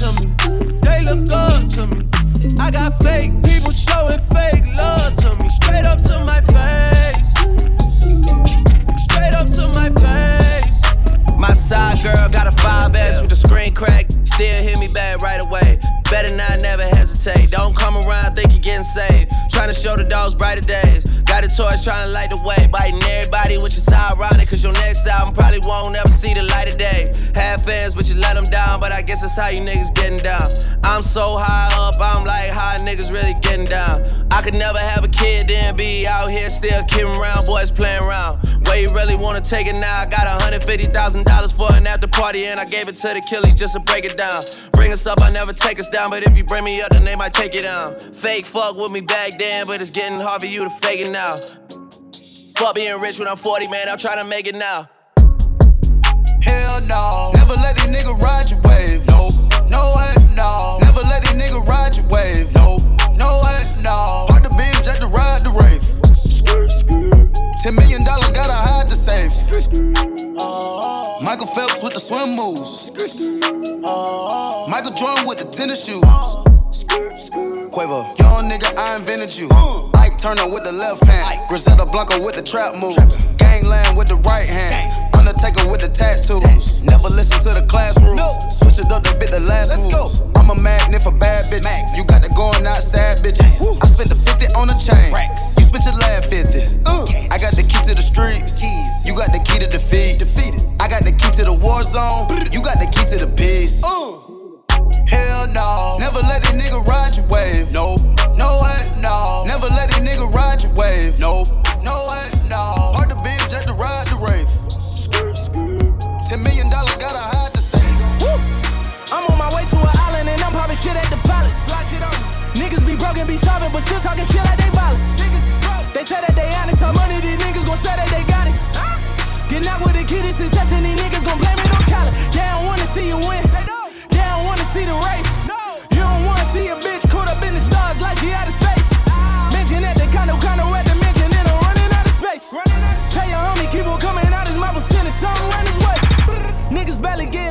me. They look up to me. I got fake people showing fake love to me. Straight up to my face. Straight up to my face. My side girl got a 5S with the screen crack. Still hit me back right away. Better not never hesitate. Don't come around, think you're getting saved. Trying to show the dogs brighter days. Got a torch trying to light the way. Biting everybody, which is ironic. Cause your next album probably won't ever see the light of day. Had fans, but you let them down. But I guess that's how you niggas getting down. I'm so high up, I'm like, how niggas really getting down? I could never have a kid, then be out here still kidding around, boys playing around. Where you really wanna take it now? I got $150,000 for an after party, and I gave it to the killies just to break it down. Bring us up, I never take us down, but if you bring me up, then they might take you down. Fake fuck with me back then, but it's getting hard for you to fake it now. Fuck being rich when I'm 40, man, I'm trying to make it now. Hell no. Never let these niggas ride your wave. No, no way, no. Never let these niggas ride your wave. No, no way, no. Park the beam just to ride the rave. Ten million dollars gotta hide the safe. Michael Phelps with the swim moves. Michael Jordan with the tennis shoes. Quavo, young nigga, I invented you. Ike Turner with the left hand. Griselda Blanco with the trap moves. Gangland with the right hand. Undertaker with the tattoos. Never listen to the class rules. Switch it up to bit the last moves. I'm a magnet for bad bitches. You got the going outside bitches. I spent the 50 on a chain. You spent your last 50. I got the key to the streets. You got the key to defeat. Defeated. I got the key to the war zone. You got the key to the peace. Hell no. Never let these nigga ride your wave. Nope. Niggas be solving, but still talking shit like they violent. They say that they honest, how money these niggas gon' say that they got it. Getting out with the kid is success and these niggas gon' blame it on Colin. They don't wanna see you win. They don't wanna see the race. You don't wanna see a bitch caught up in the stars like she out of space. Mention that they kinda kinda at the mention and I'm running out of space. Tell your homie keep on coming out his mouth and sending something run his way. Niggas barely getting lawyer money. Better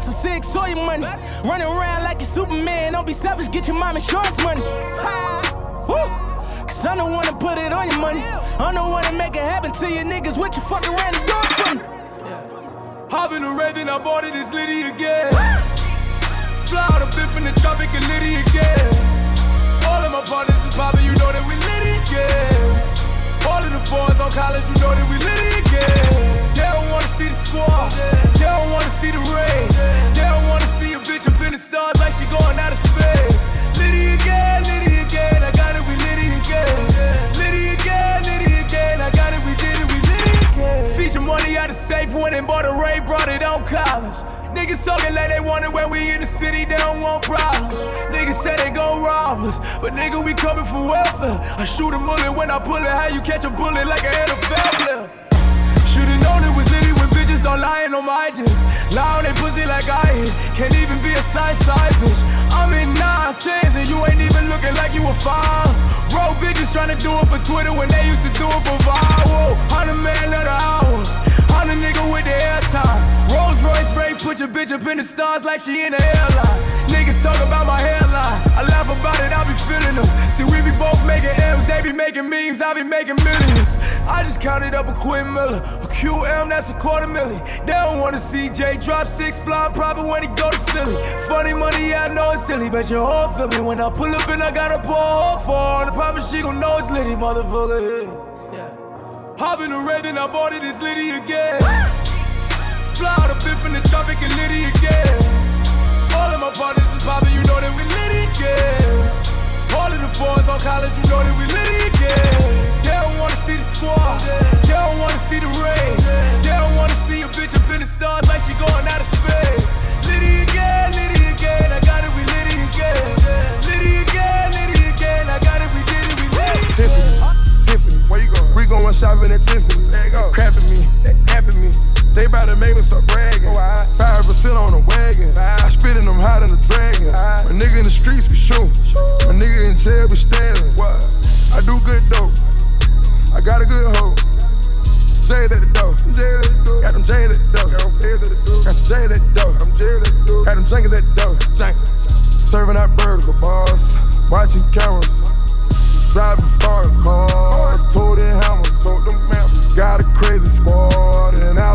get some sick soy money. Running around like you Superman. Don't be selfish, get your mom insurance money. Woo! Cause I don't wanna put it on your money. I don't wanna make it happen to you niggas. What you fucking ran the door for me? Hop in the red, then I bought it, it's Liddy again. Fly out a bit from the tropic and Liddy again. All of my partners is poppin', you know that we Liddy again. All of the fours on college, you know that we lit it again. They don't wanna see the squad, they don't wanna see the rain. They don't wanna see a bitch up in the stars like she going out of space. Lit it again, lit it again, I got it, we lit it again. Lit it again, lit it again, I got it, we did it, we lit it again. See your money out of safe, went and bought a Ray, brought it on college. Niggas talking like they want it when we in the city, they don't want problems. Niggas say they gon' rob us, but nigga, we coming for welfare. I shoot a bullet when I pull it, how you catch a bullet like an NFL player? Should've known it was litty when bitches don't lie on my dick. Lie on they pussy like I hit. Can't even be a side side bitch. I'm in nines, tens, and you ain't even looking like you a fine. Bro, bitches tryna do it for Twitter when they used to do it for viral. Hundred man of the hour. The nigga with the airtime. Rolls Royce Wraith, put your bitch up in the stars like she in the airline. Niggas talk about my hairline. I laugh about it, I be feeling them. See, we be both making M's, they be making memes, I be making millions. I just counted up a Quinn Miller, a QM, that's a quarter million. They don't wanna see Jay drop six flying private when he go to Philly. Funny money, I know it's silly, but your whole feel me when I pull up and I got a pour for her. I promise she gon' know it's litty, motherfucker. Yeah. Hop in the red and I bought it, it's Liddy again. Fly out a bit from the tropic and Liddy again. My partners is poppin', you know that we Liddy again. All of the fours on college, you know that we Liddy again. They don't wanna see the squad, they don't wanna see the rain. They don't wanna see a bitch up in the stars like she going out of space. Liddy again, Liddy again, I got it, we Liddy again. Liddy again, Liddy again, I got it, we did it, we Liddy. Tiffany, Tiffany, where you going? We going shopping at Tiffany. Crapping me, apping me. They bout to make me start bragging. Five percent on the wagon. I spit in them hot in the dragon. My nigga in the streets be shooting. My nigga in jail be stabbing. I do good dope. I got a good hoe. J's at the door. Got them J's at the door. Got some J's at the door. Got them Jenkins at the door. Serving out burger boss. Watching cameras. Driving foreign cars. Toting hammers. Got a crazy squad in Alabama.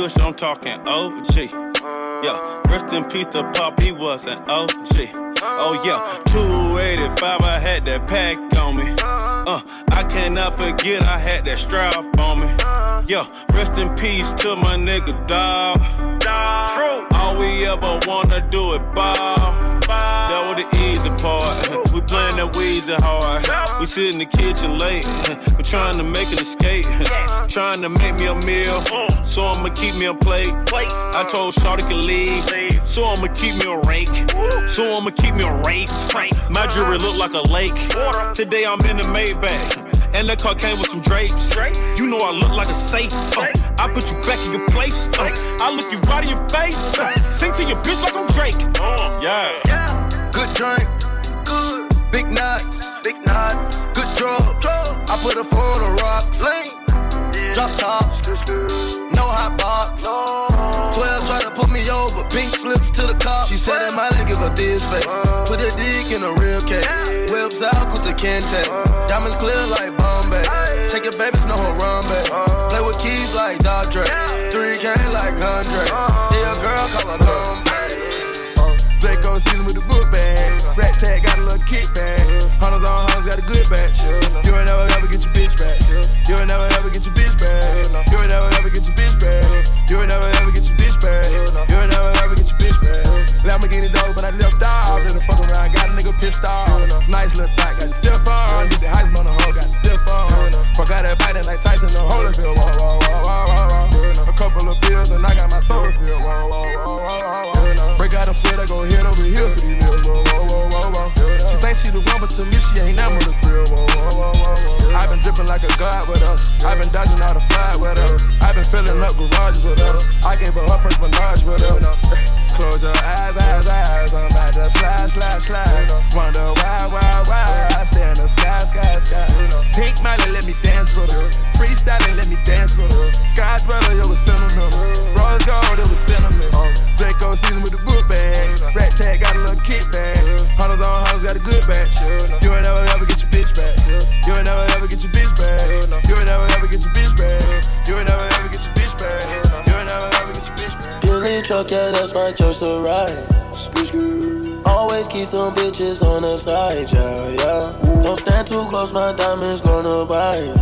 Kush, I'm talking OG. Yeah, rest in peace to Pop, he was an OG. Oh yeah, 285, I had that pack on me. Uh, I cannot forget I had that strap on me. Yeah, rest in peace to my nigga dog. All we ever wanna do is ball. That was the easy part. We playing that Weezy hard. We sit in the kitchen late. We trying to make an escape. Trying to make me a meal. So I'ma keep me a plate. I told Shawty can leave. So I'ma keep me a rake. So I'ma keep me a rake. My jewelry look like a lake. Today I'm in the Maybach. And the car came with some drapes. You know I look like a safe. Uh, I put you back in your place. Uh, I look you right in your face. Uh, sing to your bitch like I'm Drake. Yeah. Good drink, good. Big nuts, big nuts. Good drugs. I put a four on rocks. Drop top, no hot box. 12 try to put me over, pink slips to the cop. She said that might give her this face. Uh. Put a dick in a real case. Whips out with the Kente. Uh. Diamonds clear like Bombay. Take your babies, no Harambe. Uh. Play with keys like Dr. Dre. 3K like Andre. Uh-huh. Yeah, girl, call her Gumby. Rat tag got a little kickback. Hunters on hunters got a good batch. You ain't never ever get your bitch back. You ain't never ever get your bitch back. You ain't never ever get your bitch back. You ain't never ever get your bitch back. You ain't never ever get your bitch back. Lamborghini dope, but I left off. Let her fuck around, got a nigga pissed off. Nice little thought, got the stiff on. Did the Heisman on the hoe, got the stiff on. Fuck out that biting like Tyson, the Holyfield. Whoa, whoa, whoa, whoa, whoa, whoa. A couple of pills and I got my soda filled. Whoa, whoa, whoa, whoa, whoa. Break out them sweat, I go head over here for these niggas. She the one, but to me she ain't never the thrill. Whoa, whoa, whoa, whoa, whoa. i been dripping like a god with us. i i been dodging all the fly with her. I've been filling up garages with her. I gave her her first menage with her. Close your eyes, eyes, eyes. I'm about to slide, slide, slide. Wonder why, why, why. I stay in the sky, sky, sky. Pink Miley, let me dance with her. Freestyling, let me dance with her. Sky's brother, it was sentimental. Rose gold, it was sentiment. Draco season with the book bag. Rat tag got a little kickback. Hunters on hunters got a good batch. You ain't never ever get your bitch back. You ain't never ever get your bitch back. You ain't never ever get your bitch back. You ain't never ever get your bitch back. Truck, yeah, that's my choice to ride. Always keep some bitches on the side, yeah, yeah. Don't stand too close, my diamonds gonna bite.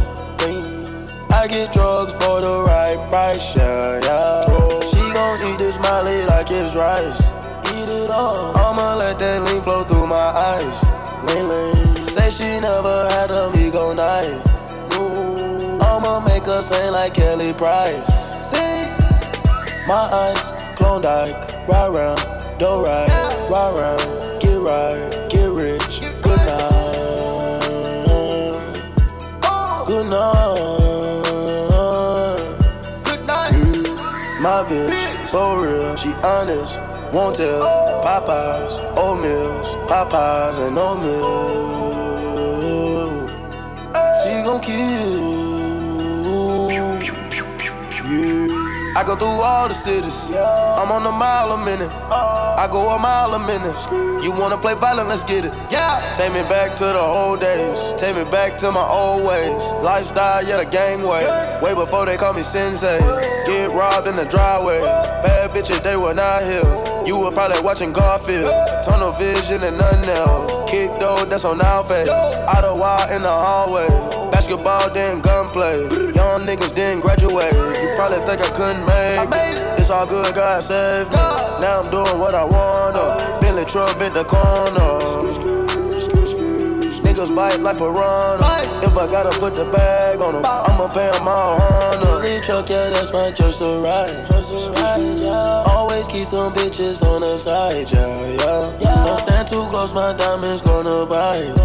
I get drugs for the right price, yeah, yeah. She gon' eat this Molly like it's rice. Eat it all. I'ma let that lean flow through my eyes. Lean, lean. Say she never had a go night. I'ma make her sing like Kelly Price. Sing. My eyes, Klondike, ride round, do right, ride ride round, get right, get rich, good night, good night, good night. My bitch, for real, she honest, won't tell. Popeyes, oatmeals, Popeyes and oatmeal. She gon' kill. I go through all the cities. I'm on a mile a minute. I go a mile a minute. You wanna play violent? Let's get it. Yeah. Take me back to the old days. Take me back to my old ways. Lifestyle, yeah, the gang way. Way before they call me sensei. Get robbed in the driveway. Bad bitches, they were not here. You were probably watching Garfield. Tunnel vision and nothing else. Kick though, that's on our face. Out of wire in the hallway. Basketball, then gunplay. Young niggas didn't graduate. You probably think I couldn't make it. It's all good, God save me. Now I'm doing what I wanna. Billy Trump in the corner. Niggas bite like piranha. If I gotta put the bag on them, I'ma pay them all honor. Billy truck, yeah, that's my choice to ride. Always keep some bitches on the side, yeah, yeah. Don't stand too close, my diamonds gonna bite.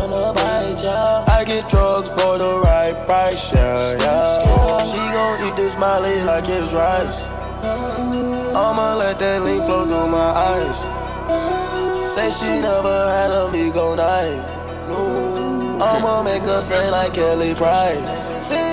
I get drugs for the right price, yeah, yeah. She gon' eat this Molly like it's rice. Mm-hmm. I'ma let that lean flow through my eyes. Mm-hmm. Say she never had a me go night. I'ma make her say like Kelly Price.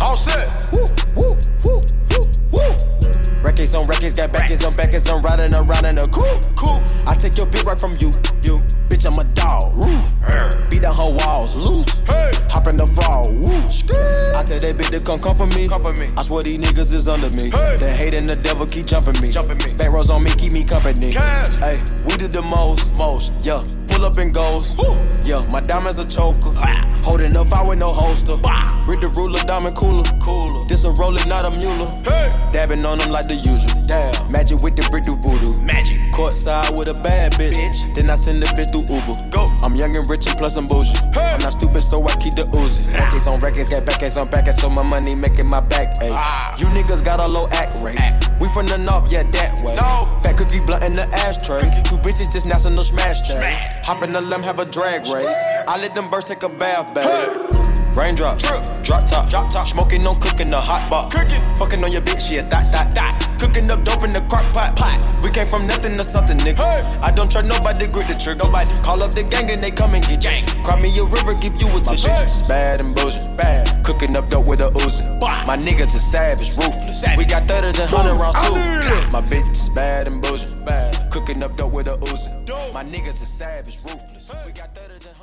All set. Woo, woo, woo, woo, woo. Records on records, got backers on backers, I'm riding around in a cool, cool. I take your bitch right from you, you. Bitch, I'm a dog, roof. Beat down her walls, loose. Hey. Hop in the fall, woo. I tell that bitch to come come for me. Come for me. I swear these niggas is under me. Hey. The hate and the devil keep jumping me. Jumping me. Back rows on me, keep me company. Hey, we did the most, most, yeah pull up and goes. Yeah, my diamonds a choker. Holding up, I with no holster. Read the ruler, diamond cooler. cooler. This a roller, not a mule. Hey. Dabbing on them like the usual. Damn. Magic with the brick do voodoo. Magic. Courtside with a bad bitch. bitch. Then I send the bitch through Uber. Go. I'm young and rich and plus I'm bougie. Hey. I'm not stupid, so I keep the oozing. Records on records, got backers on backers, so my money making my back ache. Ah. You niggas got a low act rate. Act. We from the north, yeah, that way. No. Fat cookie blunt in the ashtray. Cookie. Two bitches just national smash day. Smash. Hop in the limb, have a drag race. I let them birds take a bath, babe. Hey. Raindrop, drip, drop top, drop top. Smoking, no cooking, the hot pot. Cooking, fucking on your bitch, yeah, that, that, that. Cooking up dope in the crock pot, pot. We came from nothing to something, nigga. Hey. I don't trust nobody, grip the trigger. Nobody call up the gang and they come and get gang. Cry me a river, give you a tissue. My bitch is bad and bullshit, bad. Cooking up dope with a Uzi. My niggas are savage, ruthless. Savage. We got thudders and hundred rounds too. My bitch is bad and bullshit, bad. Cooking up dope with a Uzi. My niggas are savage, ruthless. We got thudders and